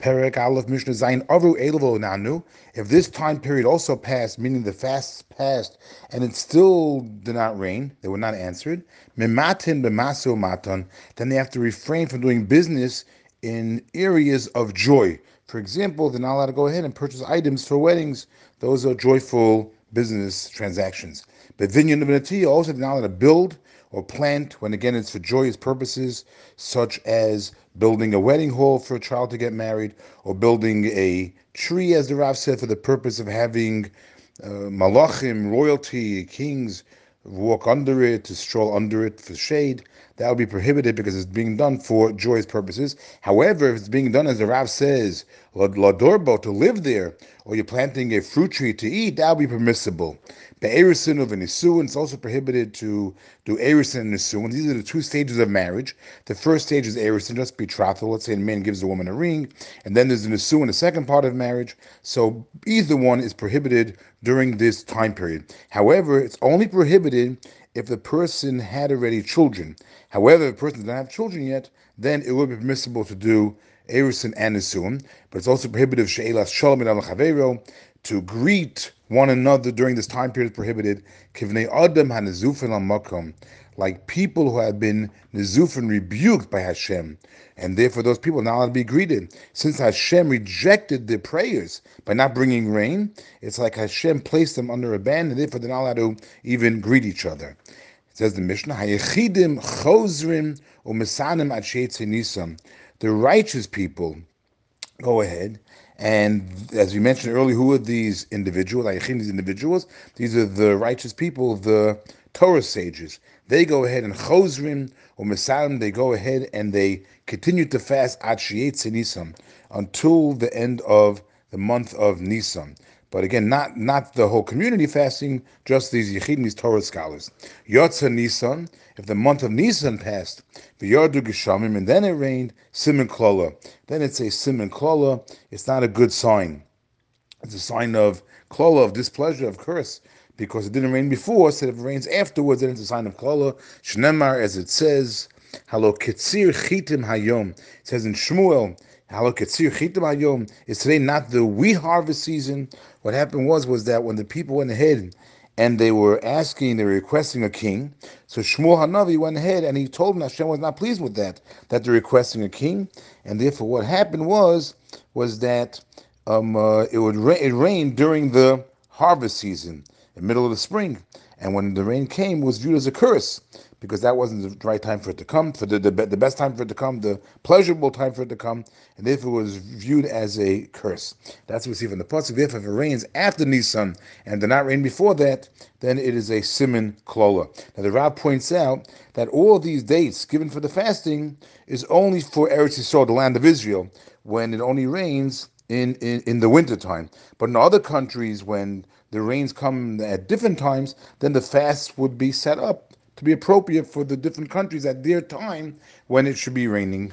Perek Aleph Mishnah Zayin Avu Elavo Nanu. If this time period also passed, meaning the fasts passed, and it still did not rain, they were not answered. Mematin b'maso matan. Then they have to refrain from doing business in areas of joy. For example, they're not allowed to go ahead and purchase items for weddings. Those are joyful business transactions. But of also not allowed to build or plant when again it's for joyous purposes, such as building a wedding hall for a child to get married, or building a tree, as the Rav said, for the purpose of having uh, malachim, royalty, kings walk under it, to stroll under it for shade. That would be prohibited because it's being done for joyous purposes. However, if it's being done, as the Rav says, ladorbo, to live there, or you're planting a fruit tree to eat, that would be permissible. Be'erisin of an Isuin, it's also prohibited to do Erisin and Isuin. These are the two stages of marriage. The first stage is Erisin, just betrothal. Let's say a man gives a woman a ring, and then there's an Isuin, the second part of marriage. So either one is prohibited during this time period. However, it's only prohibited if the person had already children. However, if the person doesn't have children yet, then it would be permissible to do Erisin and Isuin. But it's also prohibitive She'elas Shalom al to greet one another during this time period is prohibited. Kivnei Adam hanezufin al makom, like people who have been nezufin rebuked by Hashem, and therefore those people are not allowed to be greeted. Since Hashem rejected their prayers by not bringing rain, it's like Hashem placed them under a ban, and therefore they're not allowed to even greet each other. Says the Mishnah, Hayechidim chozrim u'mesanim nisam. The righteous people go ahead and as we mentioned earlier, who are these individuals? These individuals, these are the righteous people, the Torah sages. They go ahead and chosrim or mesarim, they go ahead and they continue to fast at Nisan until the end of the month of Nisan. But again, not not the whole community fasting, just these Yechidim, these Torah scholars. Yotza Nisan, if the month of Nisan passed, the Yardu Geshamim, and then it rained, Simon Klola. Then it's a Simon Klola. It's not a good sign. It's a sign of Klola, of displeasure, of curse, because it didn't rain before. So if it rains afterwards, then it's a sign of Klola. Shnemar, as it says, Halo Ketzir Chitim Hayom. It says in Shmuel, is today not the wheat harvest season. What happened was was that when the people went ahead and they were asking, they were requesting a king. So Shmuel Hanavi went ahead and he told them Hashem was not pleased with that, that they're requesting a king, and therefore what happened was was that um, uh, it would ra- it rained during the harvest season, the middle of the spring, and when the rain came, it was viewed as a curse because that wasn't the right time for it to come, for the, the, the best time for it to come, the pleasurable time for it to come, and if it was viewed as a curse. That's what we see from the pasuk. If it rains after Nisan and did not rain before that, then it is a simon klola. Now the Rav points out that all these dates given for the fasting is only for Eretz Yisrael, the land of Israel, when it only rains in, in, in the winter time. But in other countries, when the rains come at different times, then the fast would be set up to be appropriate for the different countries at their time when it should be raining